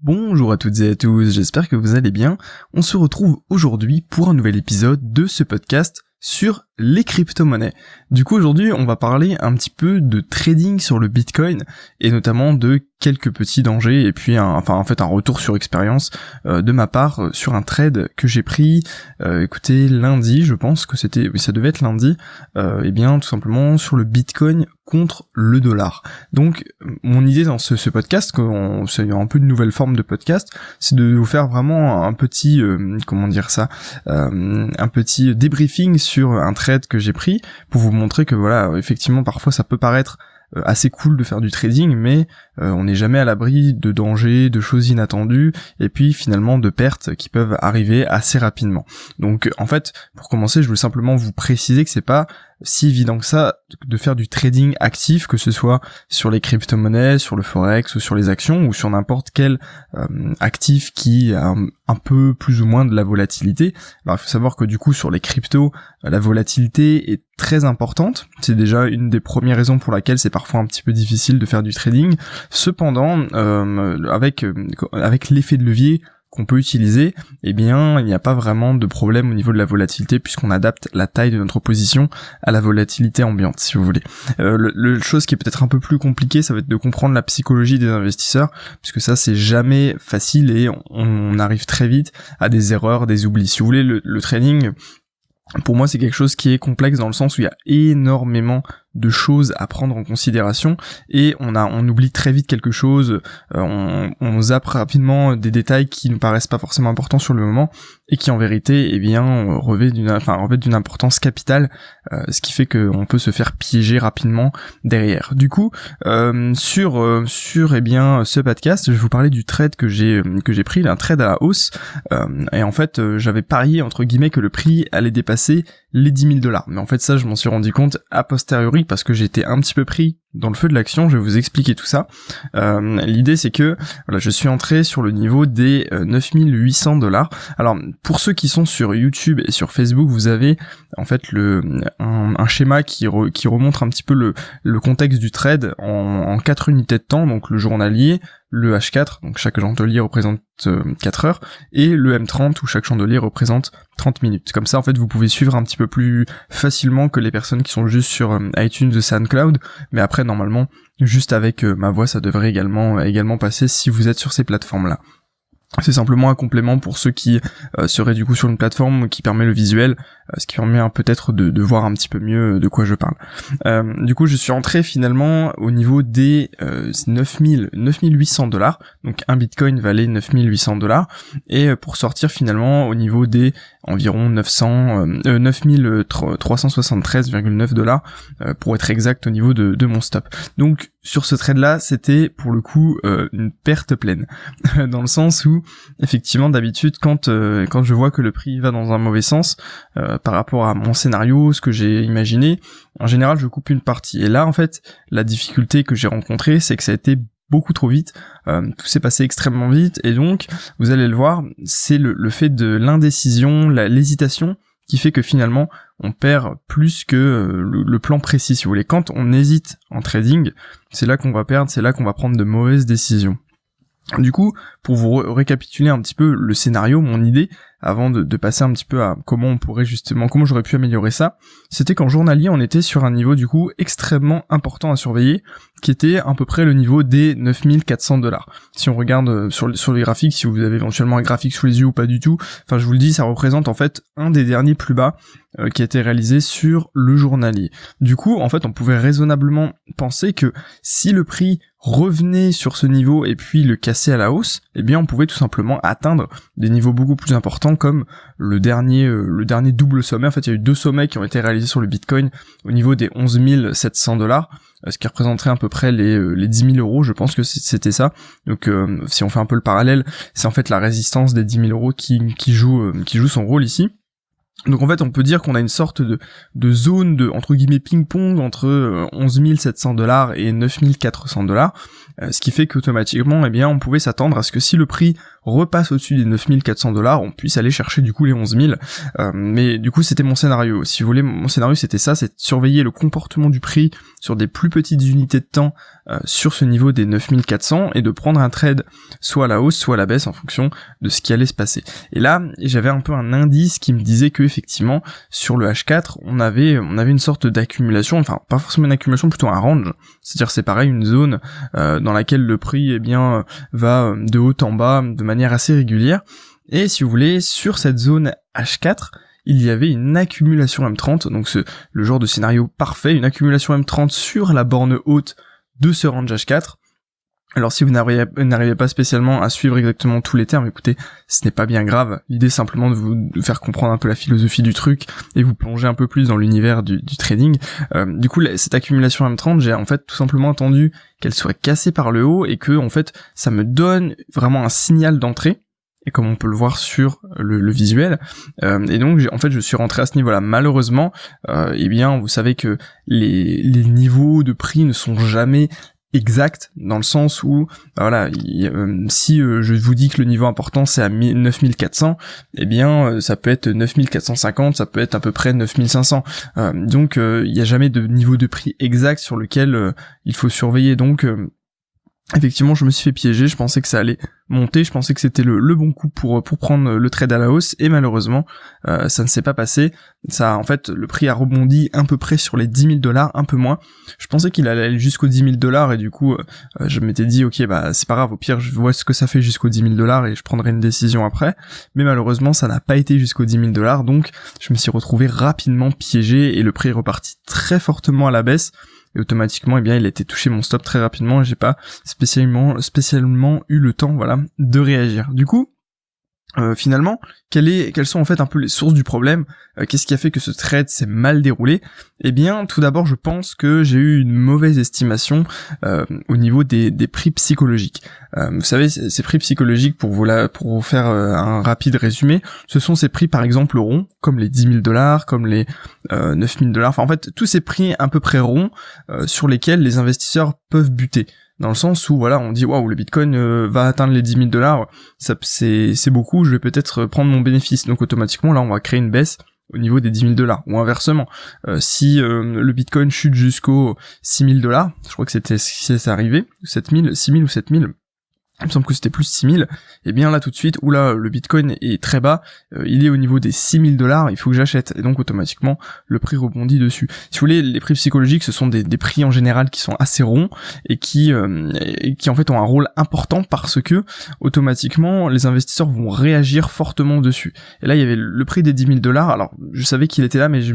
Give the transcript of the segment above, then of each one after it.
Bonjour à toutes et à tous, j'espère que vous allez bien. On se retrouve aujourd'hui pour un nouvel épisode de ce podcast sur les crypto-monnaies. Du coup aujourd'hui on va parler un petit peu de trading sur le Bitcoin et notamment de quelques petits dangers et puis un, enfin en fait un retour sur expérience euh, de ma part euh, sur un trade que j'ai pris euh, écoutez lundi je pense que c'était oui ça devait être lundi et eh bien tout simplement sur le Bitcoin contre le dollar. Donc mon idée dans ce, ce podcast, c'est un peu une nouvelle forme de podcast, c'est de vous faire vraiment un petit comment dire ça, un petit débriefing sur un trade que j'ai pris pour vous montrer que voilà, effectivement, parfois ça peut paraître assez cool de faire du trading, mais euh, on n'est jamais à l'abri de dangers, de choses inattendues, et puis finalement de pertes qui peuvent arriver assez rapidement. Donc en fait, pour commencer, je voulais simplement vous préciser que c'est pas si évident que ça de faire du trading actif, que ce soit sur les crypto-monnaies, sur le forex ou sur les actions ou sur n'importe quel euh, actif qui a un, peu plus ou moins de la volatilité. Alors il faut savoir que du coup sur les cryptos, euh, la volatilité est très importante. C'est déjà une des premières raisons pour laquelle c'est parfois un petit peu difficile de faire du trading. Cependant, euh, avec avec l'effet de levier qu'on peut utiliser, eh bien, il n'y a pas vraiment de problème au niveau de la volatilité puisqu'on adapte la taille de notre position à la volatilité ambiante, si vous voulez. Euh, le, chose qui est peut-être un peu plus compliqué, ça va être de comprendre la psychologie des investisseurs, puisque ça, c'est jamais facile et on, arrive très vite à des erreurs, des oublis. Si vous voulez, le, le trading, pour moi, c'est quelque chose qui est complexe dans le sens où il y a énormément de choses à prendre en considération et on a on oublie très vite quelque chose, euh, on, on zappe rapidement des détails qui nous paraissent pas forcément importants sur le moment et qui en vérité eh bien revêtent d'une enfin revêtent d'une importance capitale, euh, ce qui fait qu'on peut se faire piéger rapidement derrière. Du coup euh, sur sur eh bien ce podcast, je vous parler du trade que j'ai que j'ai pris, un trade à la hausse et en fait j'avais parié entre guillemets que le prix allait dépasser les 10 000 dollars. Mais en fait ça je m'en suis rendu compte a posteriori parce que j'étais un petit peu pris dans le feu de l'action, je vais vous expliquer tout ça. Euh, l'idée c'est que voilà, je suis entré sur le niveau des 9800 euh, dollars. Alors pour ceux qui sont sur YouTube et sur Facebook, vous avez en fait le un, schéma qui, qui remonte un petit peu le, le contexte du trade en, en 4 unités de temps, donc le journalier, le H4, donc chaque chandelier représente 4 euh, heures, et le M30 où chaque chandelier représente 30 minutes. Comme ça, en fait, vous pouvez suivre un petit peu plus facilement que les personnes qui sont juste sur iTunes de SoundCloud, mais après normalement, juste avec euh, ma voix, ça devrait également, également passer si vous êtes sur ces plateformes-là. C'est simplement un complément pour ceux qui euh, seraient du coup sur une plateforme qui permet le visuel, euh, ce qui permet peut-être de, voir un petit peu mieux de quoi je parle. du coup, je suis entré finalement au niveau des 9000, 9800 dollars, donc un bitcoin valait 9800 dollars, et pour sortir finalement au niveau des environ 900, 9373,9 dollars pour être exact au niveau de, de mon stop. Donc sur ce trade là, c'était pour le coup une perte pleine, dans le sens où effectivement d'habitude quand euh, quand je vois que le prix va dans un mauvais sens euh, par rapport à mon scénario, ce que j'ai imaginé, en général je coupe une partie. Et là en fait la difficulté que j'ai rencontrée c'est que ça a été beaucoup trop vite, euh, tout s'est passé extrêmement vite. Et donc vous allez le voir, c'est le, le fait de l'indécision, l'hésitation qui fait que finalement on perd plus que le, le, plan précis si vous voulez. Quand on hésite en trading, c'est là qu'on va perdre, c'est là qu'on va prendre de mauvaises décisions. Du coup, pour vous récapituler un petit peu le scénario, mon idée, avant de, passer un petit peu à comment on pourrait justement, comment j'aurais pu améliorer ça, c'était qu'en journalier, on était sur un niveau du coup extrêmement important à surveiller, qui était à peu près le niveau des 9400 dollars. Si on regarde euh, sur, les graphiques, si vous avez éventuellement un graphique sous les yeux ou pas du tout, enfin je vous le dis, ça représente en fait un des derniers plus bas euh, qui a été réalisé sur le journalier. Du coup, en fait, on pouvait raisonnablement penser que si le prix revenait sur ce niveau et puis le casser à la hausse, eh bien on pouvait tout simplement atteindre des niveaux beaucoup plus importants comme le dernier euh, le dernier double sommet. En fait, il y a eu deux sommets qui ont été réalisés sur le Bitcoin au niveau des 11 700 dollars, euh, ce qui représenterait à peu près les, euh, les 10 000 euros. Je pense que c'était ça. Donc, si on fait un peu le parallèle, c'est en fait la résistance des 10 000 euros qui, qui joue qui joue son rôle ici. Donc en fait, on peut dire qu'on a une sorte de, de zone de entre guillemets ping-pong entre 11 700 dollars et 9 400 dollars, ce qui fait qu'automatiquement, eh bien, on pouvait s'attendre à ce que si le prix repasse au-dessus des 9400 dollars, on puisse aller chercher du coup les 11 000. Euh, mais du coup, c'était mon scénario. Si vous voulez, mon scénario c'était ça, c'est de surveiller le comportement du prix sur des plus petites unités de temps euh, sur ce niveau des 9400 et de prendre un trade soit à la hausse, soit à la baisse en fonction de ce qui allait se passer. Et là, j'avais un peu un indice qui me disait que effectivement sur le H4, on avait on avait une sorte d'accumulation, enfin pas forcément une accumulation, plutôt un range. C'est-à-dire c'est pareil une zone euh, dans laquelle le prix eh va de haut en bas de manière assez régulière. Et si vous voulez, sur cette zone H4, il y avait une accumulation M30, donc ce, le genre de scénario parfait, une accumulation M30 sur la borne haute de ce range H4. Alors si vous n'arrivez pas spécialement à suivre exactement tous les termes, écoutez, ce n'est pas bien grave. L'idée simplement de vous faire comprendre un peu la philosophie du truc et vous plonger un peu plus dans l'univers du, trading. Euh, du coup, cette accumulation M30, j'ai en fait tout simplement attendu qu'elle soit cassée par le haut et que en fait ça me donne vraiment un signal d'entrée et comme on peut le voir sur le, visuel. Euh, et donc en fait je suis rentré à ce niveau-là. Malheureusement, euh, eh bien vous savez que les niveaux de prix ne sont jamais exacts dans le sens où bah voilà euh, si euh, je vous dis que le niveau important c'est à 9400 eh bien ça peut être 9450 ça peut être à peu près 9500 donc il n'y a jamais de niveau de prix exact sur lequel il faut surveiller. Donc Effectivement, je me suis fait piéger, je pensais que ça allait monter, je pensais que c'était le, bon coup pour prendre le trade à la hausse et malheureusement, euh, ça ne s'est pas passé. Ça, en fait, le prix a rebondi un peu près sur les 10 000 dollars, un peu moins. Je pensais qu'il allait aller jusqu'aux 10 000 dollars et du coup, euh, je m'étais dit, ok, bah c'est pas grave, au pire, je vois ce que ça fait jusqu'aux 10 000 dollars et je prendrai une décision après. Mais malheureusement, ça n'a pas été jusqu'aux 10 000 dollars, donc je me suis retrouvé rapidement piégé et le prix est reparti très fortement à la baisse et automatiquement eh bien il a été touché mon stop très rapidement et j'ai pas spécialement spécialement eu le temps voilà de réagir. Du coup, euh, finalement, quelles sont en fait un peu les sources du problème euh, Qu'est-ce qui a fait que ce trade s'est mal déroulé? Eh bien, tout d'abord, je pense que j'ai eu une mauvaise estimation euh, au niveau des, prix psychologiques. vous savez, ces prix psychologiques, pour vous, pour vous faire un rapide résumé, ce sont ces prix par exemple ronds, comme les 10 000 dollars, comme les 9 000 dollars, enfin en fait, tous ces prix à peu près ronds sur lesquels les investisseurs peuvent buter dans le sens où voilà on dit waouh le bitcoin euh, va atteindre les 10 000 dollars. Ça c'est c'est beaucoup je vais peut-être prendre mon bénéfice. Donc automatiquement là on va créer une baisse au niveau des 10 000 dollars. Ou inversement euh, si euh, le bitcoin chute jusqu'aux 6 000 dollars je crois que c'était si c'est arrivé 7 000 6 000 ou 7 000 il me semble que c'était plus 6000, et bien là tout de suite, où là le bitcoin est très bas, euh, il est au niveau des 6000 dollars, il faut que j'achète, et donc automatiquement le prix rebondit dessus. Si vous voulez, les prix psychologiques, ce sont des, prix en général qui sont assez ronds, et qui, euh, et qui en fait ont un rôle important parce que automatiquement les investisseurs vont réagir fortement dessus. Et là il y avait le prix des 10 000 dollars, alors je savais qu'il était là, mais je,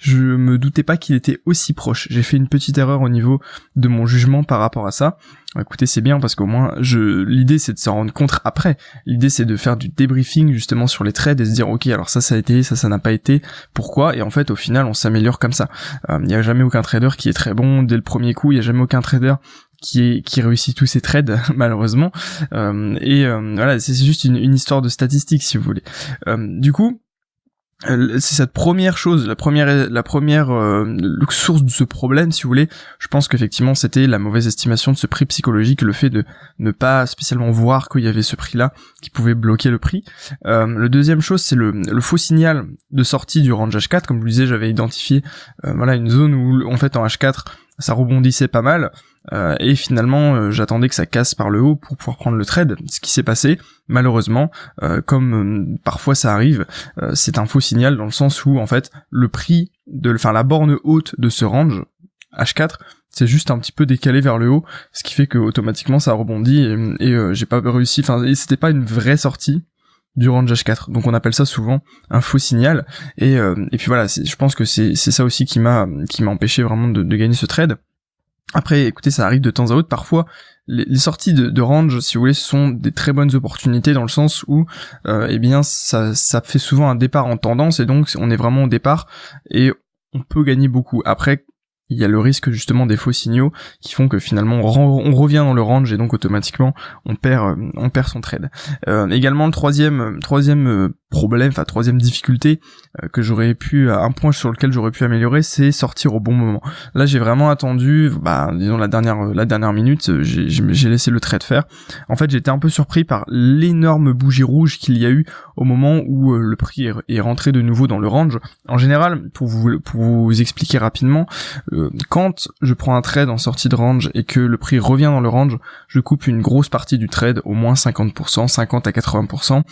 je me doutais pas qu'il était aussi proche. J'ai fait une petite erreur au niveau de mon jugement par rapport à ça, écoutez, c'est bien parce qu'au moins, je, l'idée c'est de s'en rendre compte après. L'idée c'est de faire du débriefing justement sur les trades et se dire, ok, alors ça, ça a été, ça, ça n'a pas été, pourquoi? Et en fait, au final, on s'améliore comme ça. Euh, il n'y a jamais aucun trader qui est très bon dès le premier coup. Il n'y a jamais aucun trader qui est qui réussit tous ses trades malheureusement. Euh, et euh, voilà, c'est juste une, histoire de statistiques si vous voulez. du coup c'est cette première chose, la première, la première euh, source de ce problème, si vous voulez. Je pense qu'effectivement, c'était la mauvaise estimation de ce prix psychologique, le fait de ne pas spécialement voir qu'il y avait ce prix-là qui pouvait bloquer le prix. Euh, le deuxième chose, c'est le, le, faux signal de sortie du range H4. Comme je vous disais, j'avais identifié euh, voilà une zone où, en fait, en H4, ça rebondissait pas mal. Euh, et finalement, euh, j'attendais que ça casse par le haut pour pouvoir prendre le trade. Ce qui s'est passé, malheureusement, euh, comme parfois ça arrive, c'est un faux signal dans le sens où en fait le prix de, enfin la borne haute de ce range H4 c'est juste un petit peu décalé vers le haut, ce qui fait que automatiquement ça rebondit et, j'ai pas réussi. Enfin, c'était pas une vraie sortie du range H4. Donc on appelle ça souvent un faux signal. Et, et puis voilà, je pense que c'est ça aussi qui m'a qui m'a empêché vraiment de, de, gagner ce trade. Après, écoutez, ça arrive de temps à autre. Parfois, les, sorties de, range, si vous voulez, sont des très bonnes opportunités dans le sens où, euh, eh bien, ça, ça fait souvent un départ en tendance et donc on est vraiment au départ et on peut gagner beaucoup. Après, il y a le risque justement des faux signaux qui font que finalement on, revient dans le range et donc automatiquement on perd euh, on perd son trade. Euh, également le troisième troisième problème, enfin troisième difficulté euh, que j'aurais pu, un point sur lequel j'aurais pu améliorer, c'est sortir au bon moment. Là, j'ai vraiment attendu, bah, disons la dernière, la dernière minute, euh, j'ai laissé le trade faire. En fait, j'étais un peu surpris par l'énorme bougie rouge qu'il y a eu au moment où euh, le prix est rentré de nouveau dans le range. En général, pour vous, pour vous expliquer rapidement, quand je prends un trade en sortie de range et que le prix revient dans le range, je coupe une grosse partie du trade, au moins 50%, 50 à 80%,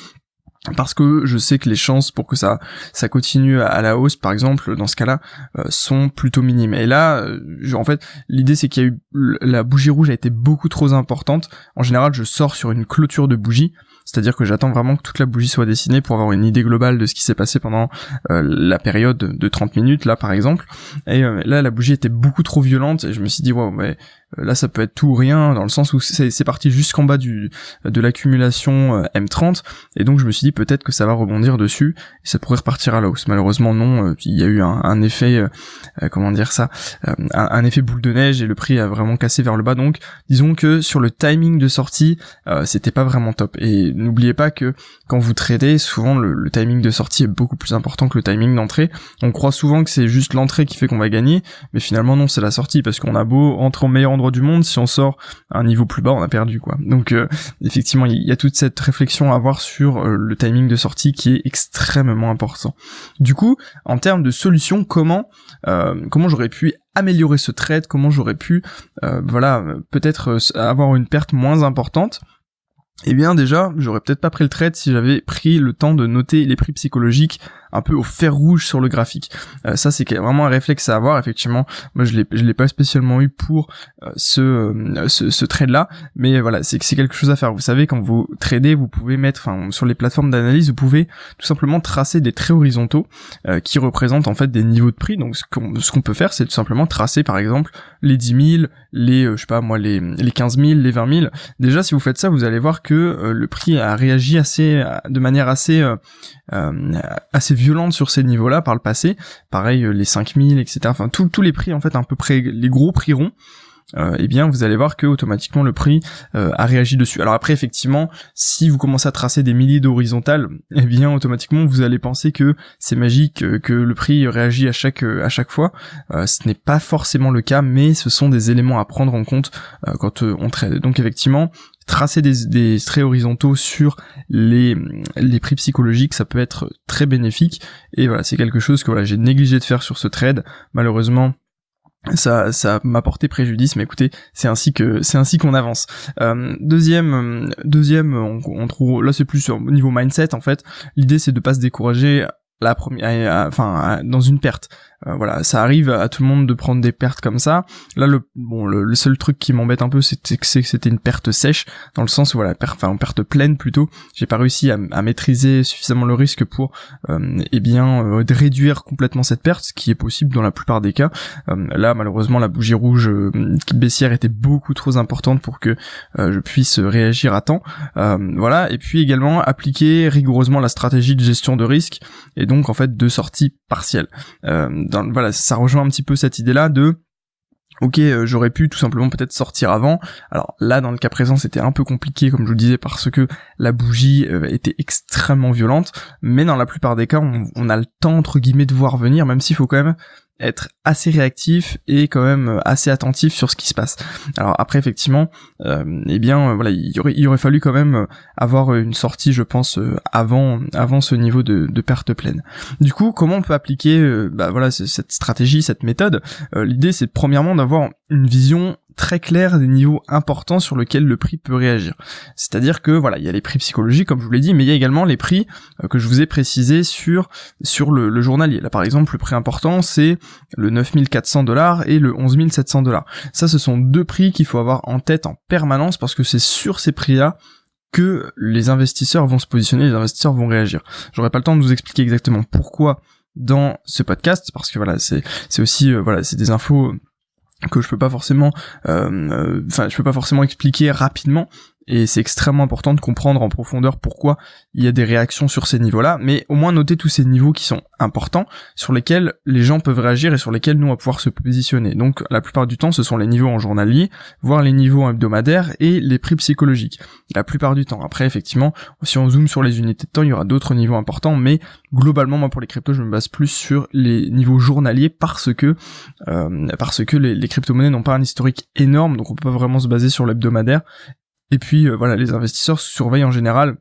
parce que je sais que les chances pour que ça ça continue à la hausse par exemple dans ce cas-là euh, sont plutôt minimes. Et là euh, en fait l'idée c'est qu'il y a eu la bougie rouge a été beaucoup trop importante. En général je sors sur une clôture de bougie c'est-à-dire que j'attends vraiment que toute la bougie soit dessinée pour avoir une idée globale de ce qui s'est passé pendant euh, la période de 30 minutes là par exemple. Et là la bougie était beaucoup trop violente et je me suis dit wow mais euh, là ça peut être tout ou rien dans le sens où c'est parti jusqu'en bas du de l'accumulation euh, M30 et donc je me suis dit peut-être que ça va rebondir dessus et ça pourrait repartir à la hausse. Malheureusement non. Euh, il y a eu un, effet comment dire ça un, effet boule de neige et le prix a vraiment cassé vers le bas. Donc disons que sur le timing de sortie c'était pas vraiment top. Et n'oubliez pas que quand vous tradez souvent le, le, timing de sortie est beaucoup plus important que le timing d'entrée. On croit souvent que c'est juste l'entrée qui fait qu'on va gagner mais finalement non c'est la sortie parce qu'on a beau entrer au meilleur endroit du monde, si on sort à un niveau plus bas, on a perdu quoi. Donc euh, effectivement, il y a toute cette réflexion à avoir sur euh, le timing de sortie qui est extrêmement important. Du coup, en termes de solution, comment euh, comment j'aurais pu améliorer ce trade, comment j'aurais pu voilà peut-être avoir une perte moins importante eh bien déjà, j'aurais peut-être pas pris le trade si j'avais pris le temps de noter les prix psychologiques un peu au fer rouge sur le graphique. Euh, ça c'est vraiment un réflexe à avoir. Effectivement, moi je l'ai je l'ai pas spécialement eu pour euh, ce, euh, ce, ce trade là, mais voilà c'est c'est quelque chose à faire. Vous savez quand vous tradez, vous pouvez mettre, enfin sur les plateformes d'analyse, vous pouvez tout simplement tracer des traits horizontaux qui représentent en fait des niveaux de prix. Donc ce qu'on ce qu'on peut faire, c'est tout simplement tracer par exemple les 10 000, les je sais pas moi les les 15 000, les 20 000. Déjà si vous faites ça, vous allez voir que le prix a réagi assez de manière assez assez violente sur ces niveaux-là par le passé. Pareil, euh, les 5000, etc. Enfin, tous les prix, en fait, à peu près, les gros prix ronds, euh, eh bien vous allez voir que automatiquement le prix euh, a réagi dessus. Alors après effectivement, si vous commencez à tracer des milliers d'horizontales, eh bien automatiquement vous allez penser que c'est magique, que le prix réagit à chaque à chaque fois. ce n'est pas forcément le cas, mais ce sont des éléments à prendre en compte quand on trade. Donc effectivement, tracer des, traits horizontaux sur les, les prix psychologiques, ça peut être très bénéfique. Et voilà, c'est quelque chose que voilà, j'ai négligé de faire sur ce trade. Malheureusement, ça ça m'a porté préjudice mais écoutez c'est ainsi que c'est ainsi qu'on avance euh, deuxième deuxième on, trouve là c'est plus au niveau mindset en fait l'idée c'est de pas se décourager la première enfin dans une perte voilà, ça arrive à tout le monde de prendre des pertes comme ça. Là, le bon, le, seul truc qui m'embête un peu, c'était que c'était une perte sèche, dans le sens où voilà, enfin en perte pleine plutôt. J'ai pas réussi à, maîtriser suffisamment le risque pour, euh, eh bien, euh, réduire complètement cette perte, ce qui est possible dans la plupart des cas. Euh, là, malheureusement, la bougie rouge baissière était beaucoup trop importante pour que je puisse réagir à temps. voilà, et puis également appliquer rigoureusement la stratégie de gestion de risque et donc en fait de sortie partielle voilà, ça rejoint un petit peu cette idée-là de Ok, euh, j'aurais pu tout simplement peut-être sortir avant. Alors là, dans le cas présent, c'était un peu compliqué, comme je vous le disais, parce que la bougie euh, était extrêmement violente. Mais dans la plupart des cas, on, on, a le temps entre guillemets de voir venir, même s'il faut quand même être assez réactif et quand même euh, assez attentif sur ce qui se passe. Alors après effectivement, euh, eh bien euh, voilà, il aurait, aurait fallu quand même avoir une sortie, je pense, avant avant ce niveau de, de perte pleine. Du coup, comment on peut appliquer bah, voilà cette stratégie, cette méthode? L'idée c'est premièrement d'avoir une vision très clair des niveaux importants sur lesquels le prix peut réagir. C'est-à-dire que voilà, il y a les prix psychologiques comme je vous l'ai dit, mais il y a également les prix euh, que je vous ai précisés sur sur le, le journalier. Là par exemple, le prix important c'est le 9400 dollars et le 11700 dollars. Ça, ce sont deux prix qu'il faut avoir en tête en permanence parce que c'est sur ces prix-là que les investisseurs vont se positionner, les investisseurs vont réagir. J'aurai pas le temps de vous expliquer exactement pourquoi dans ce podcast parce que voilà, c'est c'est aussi euh, voilà, c'est des infos que je peux pas forcément euh, euh, enfin je peux pas forcément expliquer rapidement et c'est extrêmement important de comprendre en profondeur pourquoi il y a des réactions sur ces niveaux-là, mais au moins noter tous ces niveaux qui sont importants, sur lesquels les gens peuvent réagir et sur lesquels nous on va pouvoir se positionner. Donc la plupart du temps ce sont les niveaux en journalier, voire les niveaux en hebdomadaire et les prix psychologiques. La plupart du temps. Après effectivement, si on zoome sur les unités de temps, il y aura d'autres niveaux importants, mais globalement moi pour les cryptos je me base plus sur les niveaux journaliers parce que euh, parce que les, les crypto-monnaies n'ont pas un historique énorme, donc on peut pas vraiment se baser sur l'hebdomadaire et puis euh, voilà, les investisseurs surveillent en général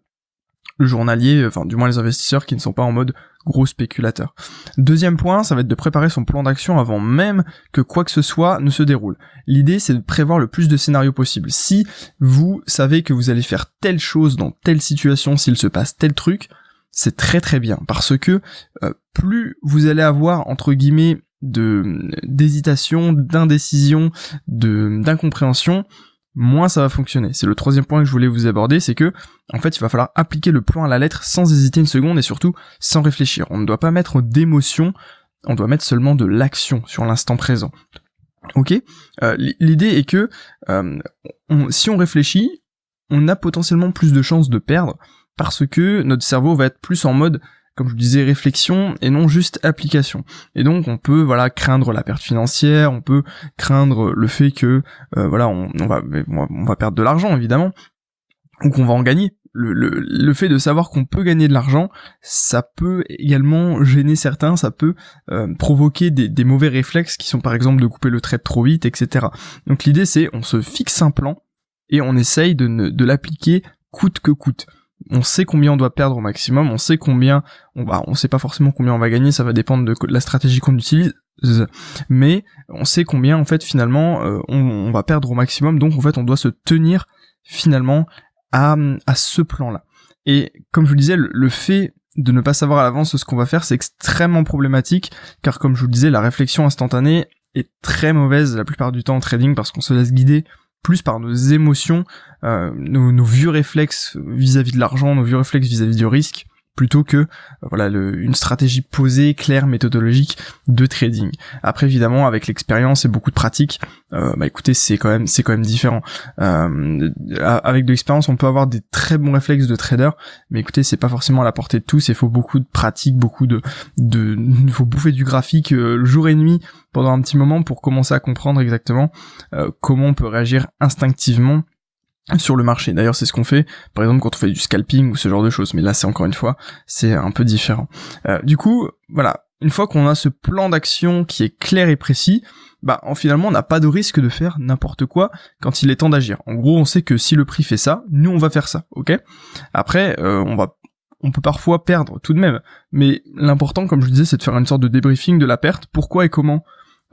le journalier, euh, enfin du moins les investisseurs qui ne sont pas en mode gros spéculateur. Deuxième point, ça va être de préparer son plan d'action avant même que quoi que ce soit ne se déroule. L'idée c'est de prévoir le plus de scénarios possible. Si vous savez que vous allez faire telle chose dans telle situation, s'il se passe tel truc, c'est très très bien parce que euh, plus vous allez avoir entre guillemets d'hésitation, d'indécision, de d'incompréhension, moins ça va fonctionner. C'est le troisième point que je voulais vous aborder, c'est que, en fait, il va falloir appliquer le plan à la lettre sans hésiter une seconde et surtout sans réfléchir. On ne doit pas mettre d'émotion, on doit mettre seulement de l'action sur l'instant présent. Ok? Euh, L'idée est que euh, si on réfléchit, on a potentiellement plus de chances de perdre parce que notre cerveau va être plus en mode comme je disais, réflexion et non juste application. Et donc on peut voilà craindre la perte financière, on peut craindre le fait que euh, voilà on, va on va perdre de l'argent évidemment ou qu'on va en gagner. Le, le, fait de savoir qu'on peut gagner de l'argent, ça peut également gêner certains, ça peut euh, provoquer des, des, mauvais réflexes qui sont par exemple de couper le trait trop vite, etc. Donc l'idée c'est on se fixe un plan et on essaye de, de l'appliquer coûte que coûte on sait combien on doit perdre au maximum, on sait combien on va, on sait pas forcément combien on va gagner, ça va dépendre de la stratégie qu'on utilise, mais on sait combien en fait finalement euh, on, va perdre au maximum, donc en fait on doit se tenir finalement à, ce plan-là. Et comme je vous disais, le, fait de ne pas savoir à l'avance ce qu'on va faire, c'est extrêmement problématique, car comme je vous disais, la réflexion instantanée est très mauvaise la plupart du temps en trading parce qu'on se laisse guider plus par nos émotions, euh, nos, vieux réflexes vis-à-vis de l'argent, nos vieux réflexes vis-à-vis du risque, plutôt que euh, voilà une stratégie posée, claire, méthodologique de trading. Après évidemment avec l'expérience et beaucoup de pratique, euh, bah écoutez c'est quand même c'est quand même différent. avec de l'expérience on peut avoir des très bons réflexes de trader, mais écoutez c'est pas forcément à la portée de tous. Il faut beaucoup de pratique, beaucoup de de faut bouffer du graphique jour et nuit pendant un petit moment pour commencer à comprendre exactement euh, comment on peut réagir instinctivement sur le marché. D'ailleurs, c'est ce qu'on fait, par exemple, quand on fait du scalping ou ce genre de choses. Mais là, c'est encore une fois, c'est un peu différent. Euh, du coup, voilà, une fois qu'on a ce plan d'action qui est clair et précis, bah, en, finalement, on n'a pas de risque de faire n'importe quoi quand il est temps d'agir. En gros, on sait que si le prix fait ça, nous, on va faire ça, ok? Après, euh, on va on peut parfois perdre tout de même, mais l'important, comme je disais, c'est de faire une sorte de débriefing de la perte, pourquoi et comment?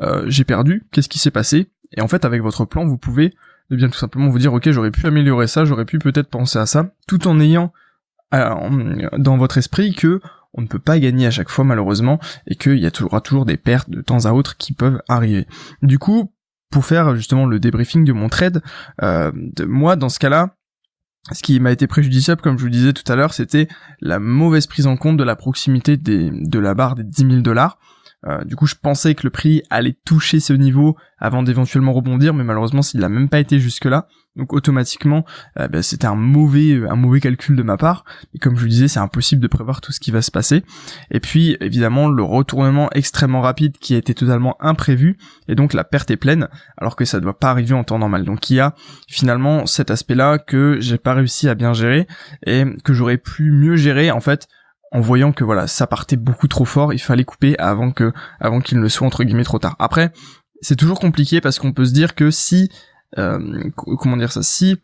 Euh, j'ai perdu, qu'est-ce qui s'est passé? Et en fait, avec votre plan, vous pouvez eh bien tout simplement vous dire, ok, j'aurais pu améliorer ça, j'aurais pu peut-être penser à ça, tout en ayant euh, dans votre esprit que on ne peut pas gagner à chaque fois malheureusement et qu'il y a toujours, toujours des pertes de temps à autre qui peuvent arriver. Du coup, pour faire justement le débriefing de mon trade, euh, moi dans ce cas-là, ce qui m'a été préjudiciable, comme je vous le disais tout à l'heure, c'était la mauvaise prise en compte de la proximité de la barre des 10 000 dollars. Euh, du coup, je pensais que le prix allait toucher ce niveau avant d'éventuellement rebondir, mais malheureusement, s'il n'a même pas été jusque-là. Donc automatiquement, euh, bah, c'était un mauvais, un mauvais calcul de ma part. Et comme je vous le disais, c'est impossible de prévoir tout ce qui va se passer. Et puis, évidemment, le retournement extrêmement rapide qui a été totalement imprévu, et donc la perte est pleine, alors que ça ne doit pas arriver en temps normal. Donc il y a finalement cet aspect-là que j'ai pas réussi à bien gérer et que j'aurais pu mieux gérer en fait en voyant que voilà ça partait beaucoup trop fort, il fallait couper avant que avant qu'il ne soit entre guillemets trop tard. Après, c'est toujours compliqué parce qu'on peut se dire que si euh, comment dire ça, si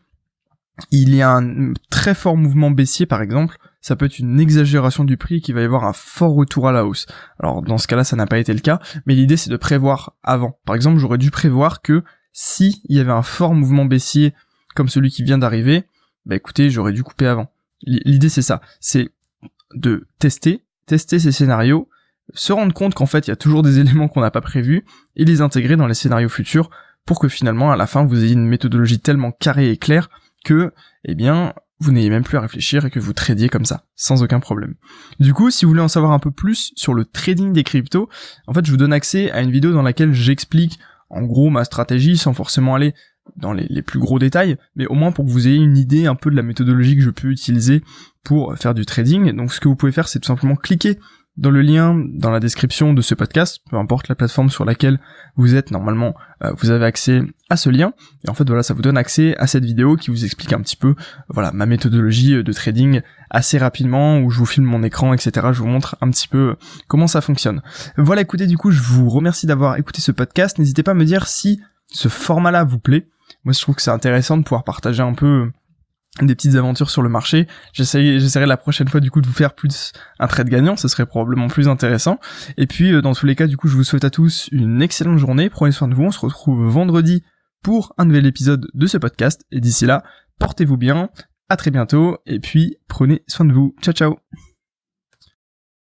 il y a un très fort mouvement baissier par exemple, ça peut être une exagération du prix qui va y avoir un fort retour à la hausse. Alors dans ce cas-là, ça n'a pas été le cas, mais l'idée c'est de prévoir avant. Par exemple, j'aurais dû prévoir que si il y avait un fort mouvement baissier comme celui qui vient d'arriver, bah écoutez, j'aurais dû couper avant. L'idée c'est ça, c'est de tester, tester ces scénarios, se rendre compte qu'en fait il y a toujours des éléments qu'on n'a pas prévus et les intégrer dans les scénarios futurs pour que finalement à la fin vous ayez une méthodologie tellement carrée et claire que, eh bien, vous n'ayez même plus à réfléchir et que vous tradiez comme ça, sans aucun problème. Du coup, si vous voulez en savoir un peu plus sur le trading des cryptos, en fait, je vous donne accès à une vidéo dans laquelle j'explique en gros ma stratégie sans forcément aller dans les, plus gros détails, mais au moins pour que vous ayez une idée un peu de la méthodologie que je peux utiliser pour faire du trading. Donc ce que vous pouvez faire, c'est tout simplement cliquer dans le lien dans la description de ce podcast, peu importe la plateforme sur laquelle vous êtes, normalement euh, vous avez accès à ce lien. Et en fait voilà, ça vous donne accès à cette vidéo qui vous explique un petit peu voilà ma méthodologie de trading assez rapidement, où je vous filme mon écran, etc. Je vous montre un petit peu comment ça fonctionne. Voilà, écoutez, du coup je vous remercie d'avoir écouté ce podcast. N'hésitez pas à me dire si ce format-là vous plaît. Moi je trouve que c'est intéressant de pouvoir partager un peu des petites aventures sur le marché. J'essaierai la prochaine fois du coup de vous faire plus un trade gagnant, ce serait probablement plus intéressant. Et puis euh, dans tous les cas, du coup, je vous souhaite à tous une excellente journée. Prenez soin de vous. On se retrouve vendredi pour un nouvel épisode de ce podcast. Et d'ici là, portez-vous bien. À très bientôt. Et puis prenez soin de vous. Ciao ciao.